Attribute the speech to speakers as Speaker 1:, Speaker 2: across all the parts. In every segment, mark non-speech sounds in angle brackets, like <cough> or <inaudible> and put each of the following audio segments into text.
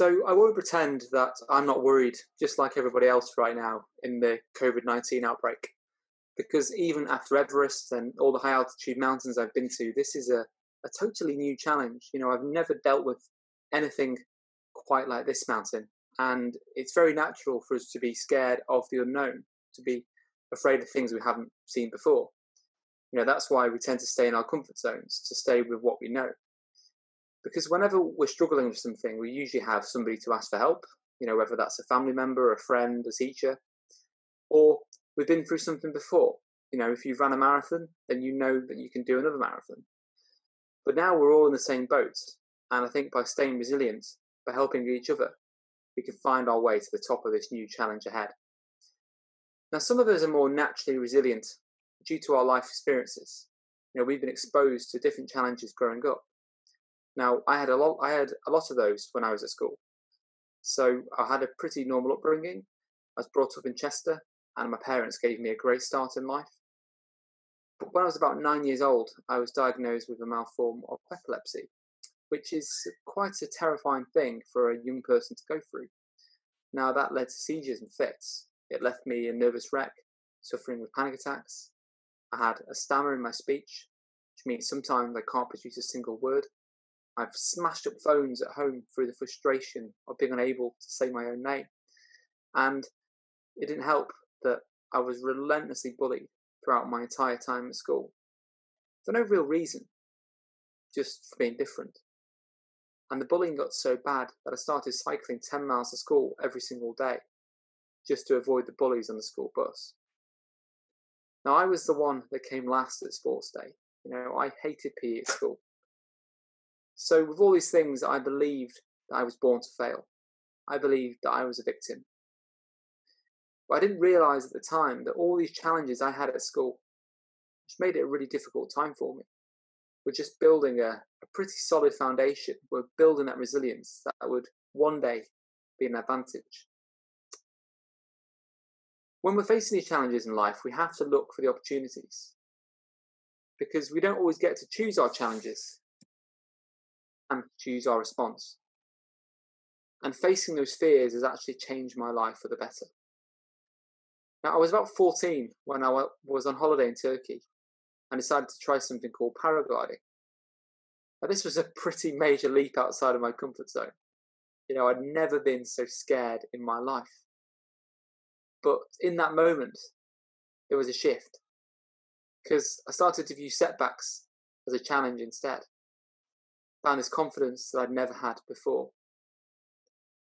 Speaker 1: So I won't pretend that I'm not worried, just like everybody else right now in the COVID 19 outbreak. Because even after Everest and all the high altitude mountains I've been to, this is a, a totally new challenge. You know, I've never dealt with anything quite like this mountain. And it's very natural for us to be scared of the unknown, to be afraid of things we haven't seen before. You know, that's why we tend to stay in our comfort zones, to stay with what we know. Because whenever we're struggling with something, we usually have somebody to ask for help, you know, whether that's a family member, a friend, a teacher, or we've been through something before. You know, if you've run a marathon, then you know that you can do another marathon. But now we're all in the same boat. And I think by staying resilient, by helping each other, we can find our way to the top of this new challenge ahead. Now, some of us are more naturally resilient due to our life experiences. You know, we've been exposed to different challenges growing up. Now, I had a lot. I had a lot of those when I was at school. So I had a pretty normal upbringing. I was brought up in Chester, and my parents gave me a great start in life. But when I was about nine years old, I was diagnosed with a malform of epilepsy, which is quite a terrifying thing for a young person to go through. Now, that led to seizures and fits. It left me a nervous wreck, suffering with panic attacks. I had a stammer in my speech, which means sometimes I can't produce a single word. I've smashed up phones at home through the frustration of being unable to say my own name. And it didn't help that I was relentlessly bullied throughout my entire time at school for no real reason, just for being different. And the bullying got so bad that I started cycling 10 miles to school every single day just to avoid the bullies on the school bus. Now, I was the one that came last at sports day. You know, I hated PE at school. So, with all these things, I believed that I was born to fail. I believed that I was a victim. But I didn't realize at the time that all these challenges I had at school, which made it a really difficult time for me, were just building a, a pretty solid foundation. We're building that resilience that would one day be an advantage. When we're facing these challenges in life, we have to look for the opportunities because we don't always get to choose our challenges and choose our response. And facing those fears has actually changed my life for the better. Now, I was about 14 when I was on holiday in Turkey and decided to try something called paragliding. Now, this was a pretty major leap outside of my comfort zone. You know, I'd never been so scared in my life. But in that moment, there was a shift because I started to view setbacks as a challenge instead found this confidence that I'd never had before,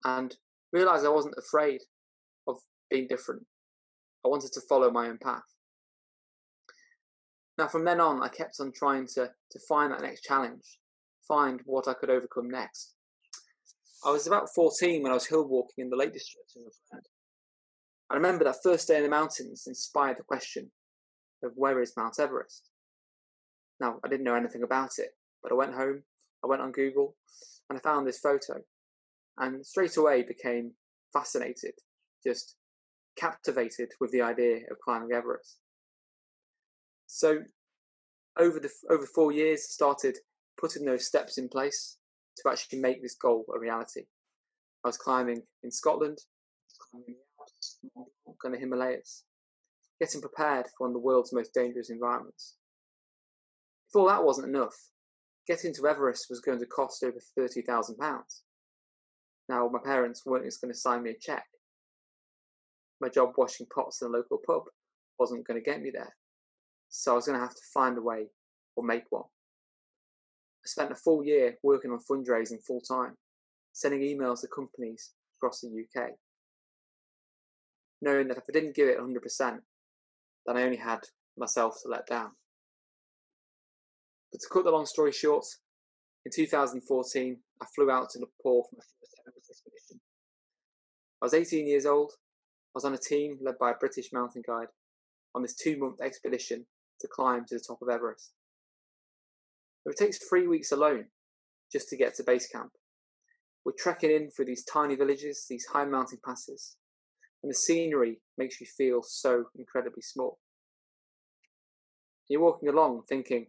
Speaker 1: and realized I wasn't afraid of being different. I wanted to follow my own path. Now, from then on, I kept on trying to, to find that next challenge, find what I could overcome next. I was about 14 when I was hill walking in the Lake District with a friend. I remember that first day in the mountains inspired the question of where is Mount Everest? Now, I didn't know anything about it, but I went home I went on Google and I found this photo and straight away became fascinated, just captivated with the idea of climbing Everest. So over the over four years started putting those steps in place to actually make this goal a reality. I was climbing in Scotland, climbing the the Himalayas, getting prepared for one of the world's most dangerous environments. Before that wasn't enough, getting to Everest was going to cost over £30,000. Now, my parents weren't just going to sign me a cheque. My job washing pots in a local pub wasn't going to get me there. So I was going to have to find a way or make one. I spent a full year working on fundraising full time, sending emails to companies across the UK, knowing that if I didn't give it 100%, then I only had myself to let down. But to cut the long story short, in 2014, I flew out to Nepal for my first Everest expedition. I was 18 years old. I was on a team led by a British mountain guide on this two month expedition to climb to the top of Everest. It takes three weeks alone just to get to base camp. We're trekking in through these tiny villages, these high mountain passes, and the scenery makes you feel so incredibly small. You're walking along thinking,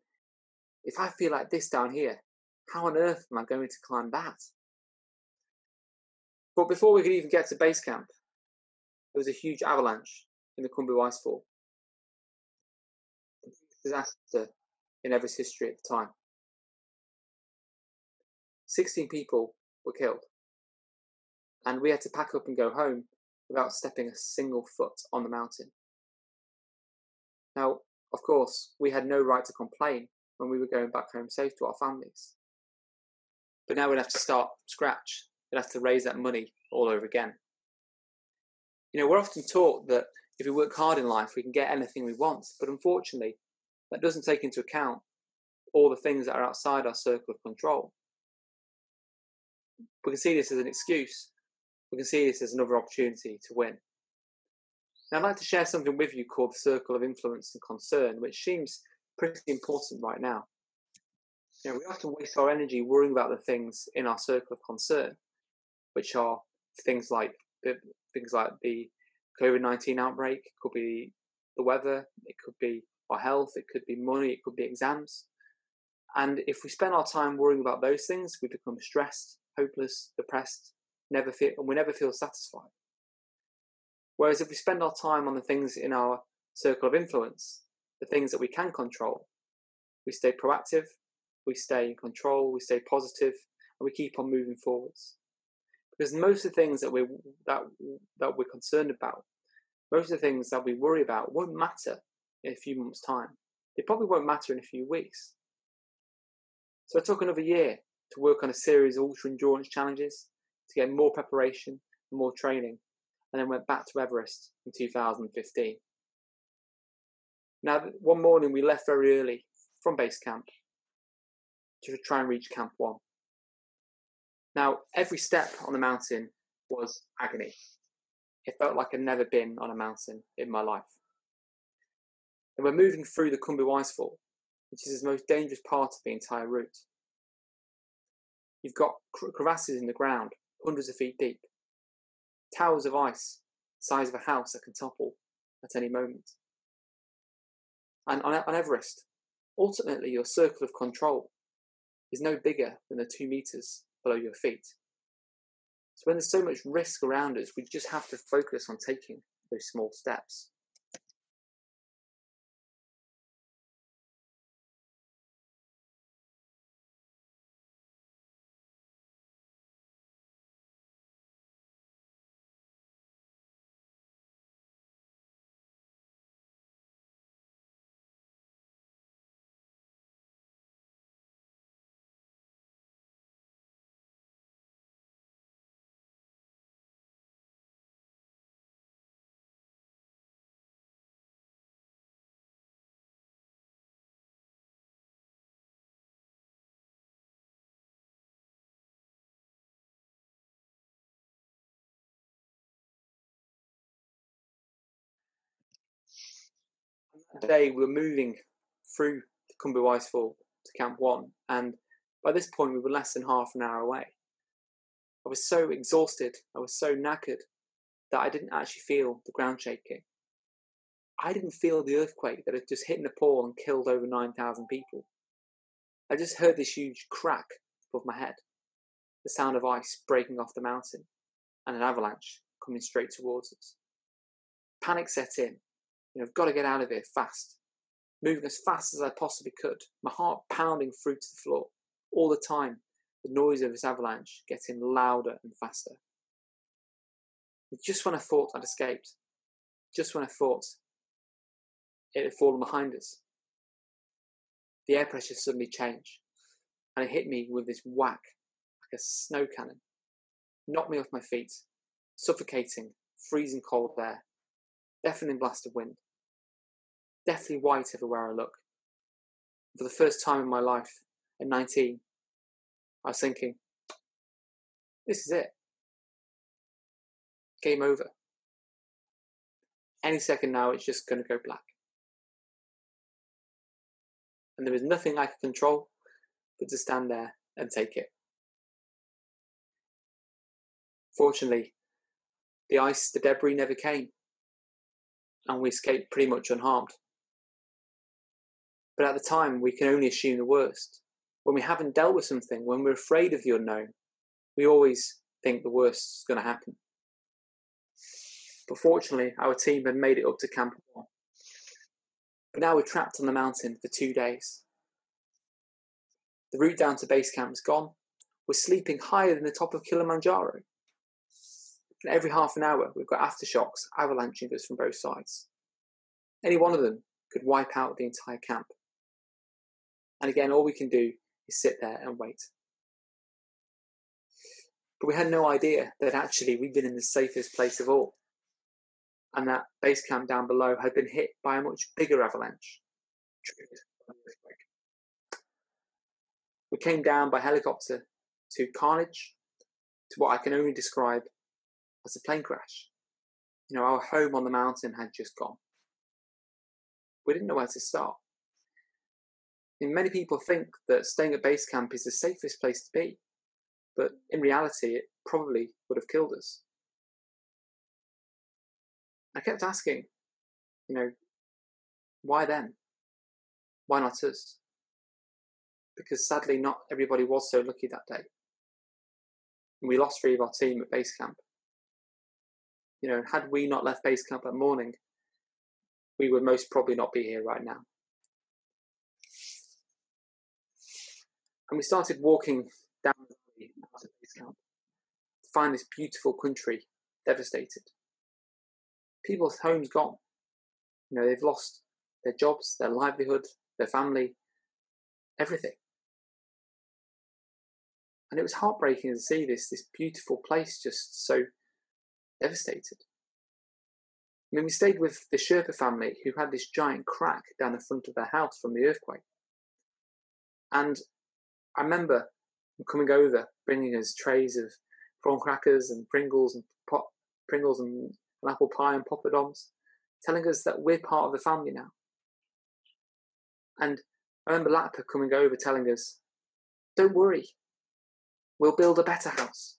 Speaker 1: if I feel like this down here, how on earth am I going to climb that? But before we could even get to base camp, there was a huge avalanche in the Khumbu Icefall. Disaster in Everest history at the time. 16 people were killed. And we had to pack up and go home without stepping a single foot on the mountain. Now, of course, we had no right to complain when we were going back home safe to our families. But now we'd have to start scratch. We'd have to raise that money all over again. You know, we're often taught that if we work hard in life, we can get anything we want. But unfortunately, that doesn't take into account all the things that are outside our circle of control. We can see this as an excuse. We can see this as another opportunity to win. Now, I'd like to share something with you called the circle of influence and concern, which seems pretty important right now. You know, we often waste our energy worrying about the things in our circle of concern, which are things like things like the COVID nineteen outbreak, it could be the weather, it could be our health, it could be money, it could be exams. And if we spend our time worrying about those things, we become stressed, hopeless, depressed, never feel, and we never feel satisfied. Whereas if we spend our time on the things in our circle of influence, the things that we can control, we stay proactive, we stay in control, we stay positive, and we keep on moving forwards. Because most of the things that we that that we're concerned about, most of the things that we worry about won't matter in a few months' time. They probably won't matter in a few weeks. So I took another year to work on a series of ultra endurance challenges to get more preparation and more training, and then went back to Everest in 2015. Now, one morning we left very early from base camp to try and reach Camp 1. Now, every step on the mountain was agony. It felt like I'd never been on a mountain in my life. And we're moving through the Khumbu Icefall, which is the most dangerous part of the entire route. You've got crevasses in the ground, hundreds of feet deep, towers of ice, the size of a house that can topple at any moment. And on, on Everest, ultimately your circle of control is no bigger than the two meters below your feet. So when there's so much risk around us, we just have to focus on taking those small steps. Day we were moving through the Khumbu Icefall to Camp 1, and by this point we were less than half an hour away. I was so exhausted, I was so knackered that I didn't actually feel the ground shaking. I didn't feel the earthquake that had just hit Nepal and killed over 9,000 people. I just heard this huge crack above my head, the sound of ice breaking off the mountain, and an avalanche coming straight towards us. Panic set in, you know, I've got to get out of here fast. Moving as fast as I possibly could, my heart pounding through to the floor all the time, the noise of this avalanche getting louder and faster. just when I thought I'd escaped, just when I thought it had fallen behind us, the air pressure suddenly changed and it hit me with this whack like a snow cannon, knocked me off my feet, suffocating, freezing cold air, deafening blast of wind deathly white everywhere I look. For the first time in my life, at 19, I was thinking, this is it. Game over. Any second now, it's just going to go black. And there is nothing I could control but to stand there and take it. Fortunately, the ice, the debris never came, and we escaped pretty much unharmed. But at the time, we can only assume the worst. When we haven't dealt with something, when we're afraid of the unknown, we always think the worst is going to happen. But fortunately, our team had made it up to Camp 1. But now we're trapped on the mountain for two days. The route down to base camp is gone. We're sleeping higher than the top of Kilimanjaro. And every half an hour, we've got aftershocks avalanching us from both sides. Any one of them could wipe out the entire camp. And again, all we can do is sit there and wait. But we had no idea that actually we'd been in the safest place of all and that base camp down below had been hit by a much bigger avalanche. We came down by helicopter to Carnage, to what I can only describe as a plane crash. You know, our home on the mountain had just gone. We didn't know where to start. Many people think that staying at base camp is the safest place to be, but in reality, it probably would have killed us. I kept asking, you know, why them? Why not us? Because sadly, not everybody was so lucky that day. And we lost three of our team at base camp. You know, had we not left base camp that morning, we would most probably not be here right now. And we started walking down the valley out of base camp to find this beautiful country devastated people's homes gone. You know, they've lost their jobs, their livelihood, their family, everything. And it was heartbreaking to see this this beautiful place just so devastated. I mean, we stayed with the Sherpa family who had this giant crack down the front of their house from the earthquake. And I remember coming over, bringing us trays of prawn crackers and Pringles and pot, Pringles and apple pie and poppadoms, telling us that we're part of the family now. And I remember Lappa coming over telling us, don't worry, we'll build a better house.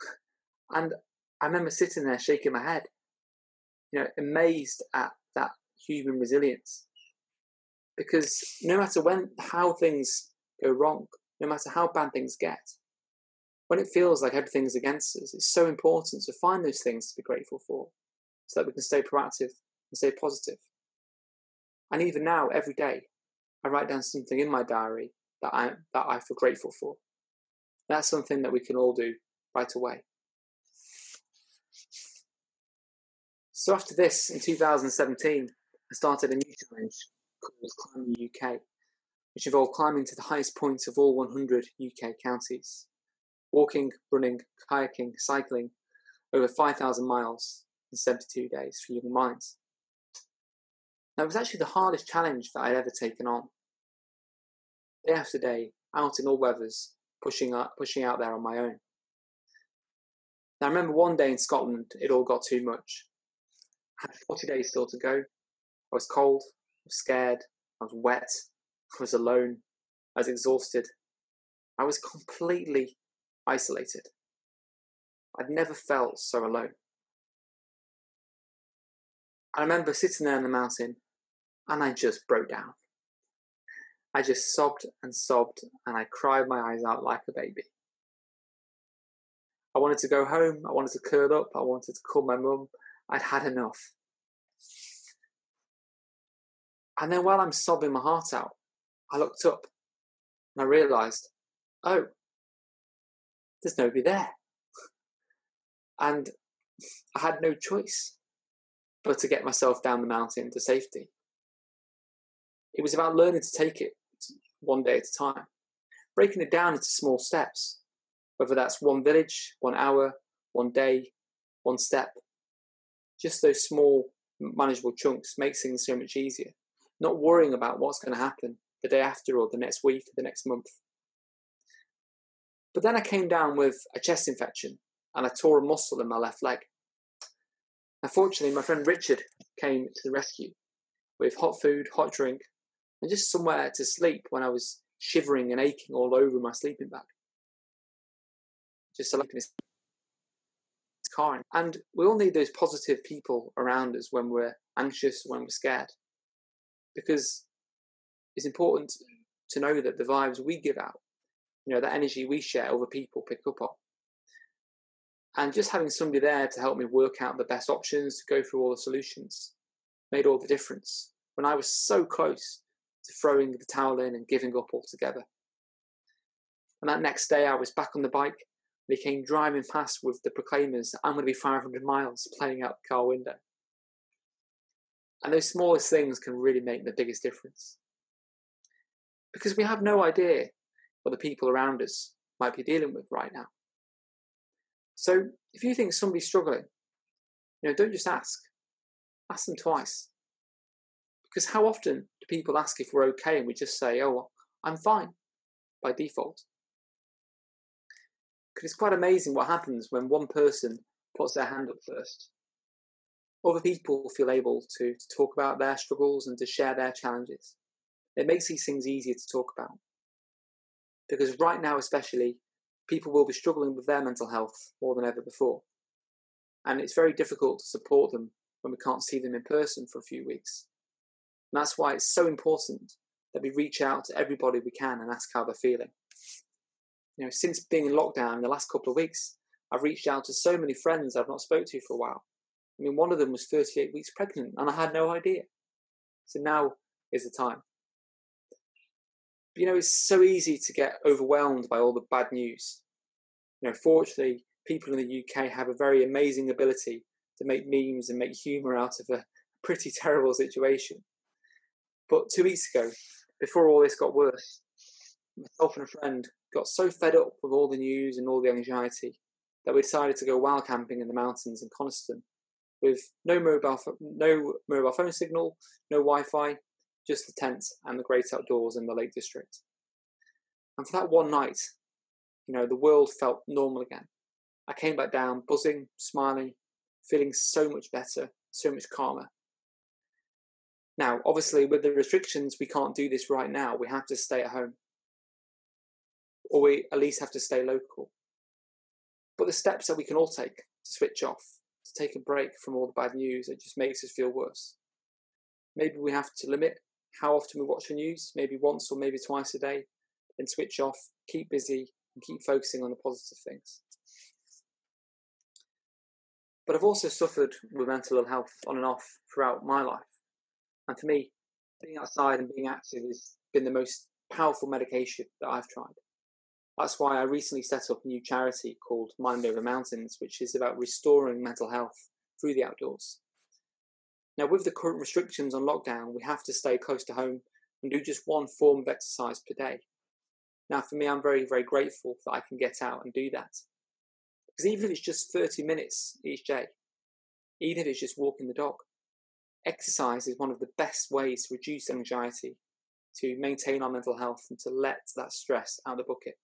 Speaker 1: <laughs> and I remember sitting there shaking my head, you know, amazed at that human resilience. Because no matter when, how things go wrong, no matter how bad things get, when it feels like everything's against us, it's so important to find those things to be grateful for so that we can stay proactive and stay positive. And even now, every day, I write down something in my diary that I, that I feel grateful for. That's something that we can all do right away. So after this, in 2017, I started a new challenge called Climb UK, which involved climbing to the highest points of all 100 UK counties walking, running, kayaking, cycling over 5,000 miles in 72 days for Young Minds. It was actually the hardest challenge that I'd ever taken on. Day after day, out in all weathers, pushing out, pushing out there on my own. Now, I remember one day in Scotland, it all got too much. I had 40 days still to go. I was cold, I was scared, I was wet, I was alone, I was exhausted. I was completely isolated. I'd never felt so alone. I remember sitting there on the mountain and I just broke down. I just sobbed and sobbed and I cried my eyes out like a baby. I wanted to go home, I wanted to curl up, I wanted to call my mum. I'd had enough. And then while I'm sobbing my heart out, I looked up and I realised, oh, there's nobody there. And I had no choice but to get myself down the mountain to safety. It was about learning to take it one day at a time, breaking it down into small steps, whether that's one village, one hour, one day, one step. Just those small, manageable chunks makes things so much easier. Not worrying about what's going to happen the day after or the next week or the next month. But then I came down with a chest infection and I tore a muscle in my left leg. Unfortunately, my friend Richard came to the rescue with hot food, hot drink, and just somewhere to sleep when I was shivering and aching all over my sleeping bag. Just selecting his car. And we all need those positive people around us when we're anxious, when we're scared. Because it's important to know that the vibes we give out you know, that energy we share, other people pick up on. And just having somebody there to help me work out the best options, to go through all the solutions, made all the difference when I was so close to throwing the towel in and giving up altogether. And that next day, I was back on the bike. And he came driving past with the Proclaimers, I'm going to be 500 miles, playing out the car window. And those smallest things can really make the biggest difference. Because we have no idea what the people around us might be dealing with right now. So if you think somebody's struggling, you know, don't just ask. Ask them twice. Because how often do people ask if we're okay and we just say, oh, I'm fine by default? Because it's quite amazing what happens when one person puts their hand up first. Other people feel able to, to talk about their struggles and to share their challenges. It makes these things easier to talk about. Because right now, especially, people will be struggling with their mental health more than ever before. And it's very difficult to support them when we can't see them in person for a few weeks. And that's why it's so important that we reach out to everybody we can and ask how they're feeling. You know, since being in lockdown in the last couple of weeks, I've reached out to so many friends I've not spoke to for a while. I mean, one of them was 38 weeks pregnant, and I had no idea. So now is the time. You know, it's so easy to get overwhelmed by all the bad news. You know, fortunately, people in the UK have a very amazing ability to make memes and make humour out of a <laughs> pretty terrible situation. But two weeks ago, before all this got worse, myself and a friend got so fed up with all the news and all the anxiety that we decided to go wild camping in the mountains in Coniston with no mobile, no mobile phone signal, no Wi-Fi, just the tent and the great outdoors in the Lake District. And for that one night, you know, the world felt normal again. I came back down buzzing, smiling, feeling so much better, so much calmer. Now, obviously, with the restrictions, we can't do this right now. We have to stay at home. Or we at least have to stay local. But the steps that we can all take to switch off, to take a break from all the bad news, it just makes us feel worse. Maybe we have to limit how often we watch the news, maybe once or maybe twice a day, then switch off, keep busy, and keep focusing on the positive things. But I've also suffered with mental ill health on and off throughout my life. And for me, being outside and being active has been the most powerful medication that I've tried. That's why I recently set up a new charity called Mind Over Mountains, which is about restoring mental health through the outdoors. Now, with the current restrictions on lockdown, we have to stay close to home and do just one form of exercise per day. Now, for me, I'm very, very grateful that I can get out and do that. Because even if it's just 30 minutes each day, even if it's just walking the dog, Exercise is one of the best ways to reduce anxiety, to maintain our mental health, and to let that stress out of the bucket.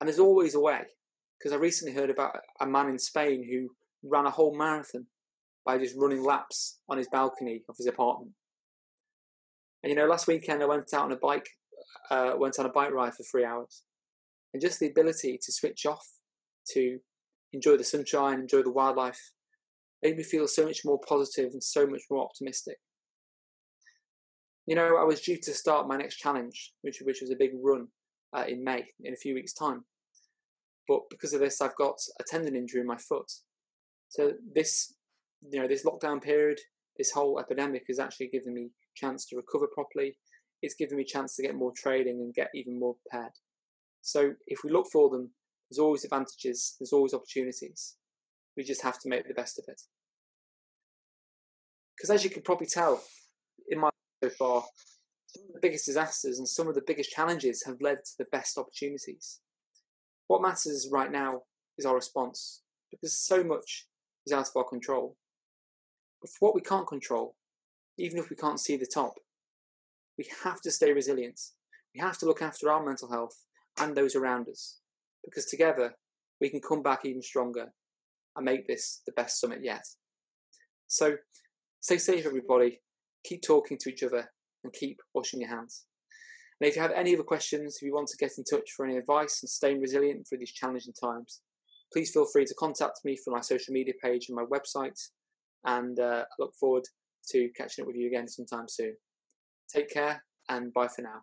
Speaker 1: And there's always a way, because I recently heard about a man in Spain who ran a whole marathon by just running laps on his balcony of his apartment. And you know, last weekend I went out on a bike, uh, went on a bike ride for three hours, and just the ability to switch off, to enjoy the sunshine, enjoy the wildlife, made me feel so much more positive and so much more optimistic. You know, I was due to start my next challenge, which which was a big run uh, in May in a few weeks' time, but because of this, I've got a tendon injury in my foot. So this, you know, this lockdown period, this whole epidemic has actually given me chance to recover properly. It's given me chance to get more training and get even more prepared. So if we look for them, there's always advantages, there's always opportunities. We just have to make the best of it. Because as you can probably tell in my so far, some of the biggest disasters and some of the biggest challenges have led to the best opportunities. What matters right now is our response, because so much is out of our control. But for what we can't control, even if we can't see the top, we have to stay resilient. We have to look after our mental health and those around us, because together we can come back even stronger and make this the best summit yet. So stay safe, everybody. Keep talking to each other and keep washing your hands. And if you have any other questions, if you want to get in touch for any advice and staying resilient through these challenging times, please feel free to contact me through my social media page and my website. And uh, I look forward to catching up with you again sometime soon. Take care and bye for now.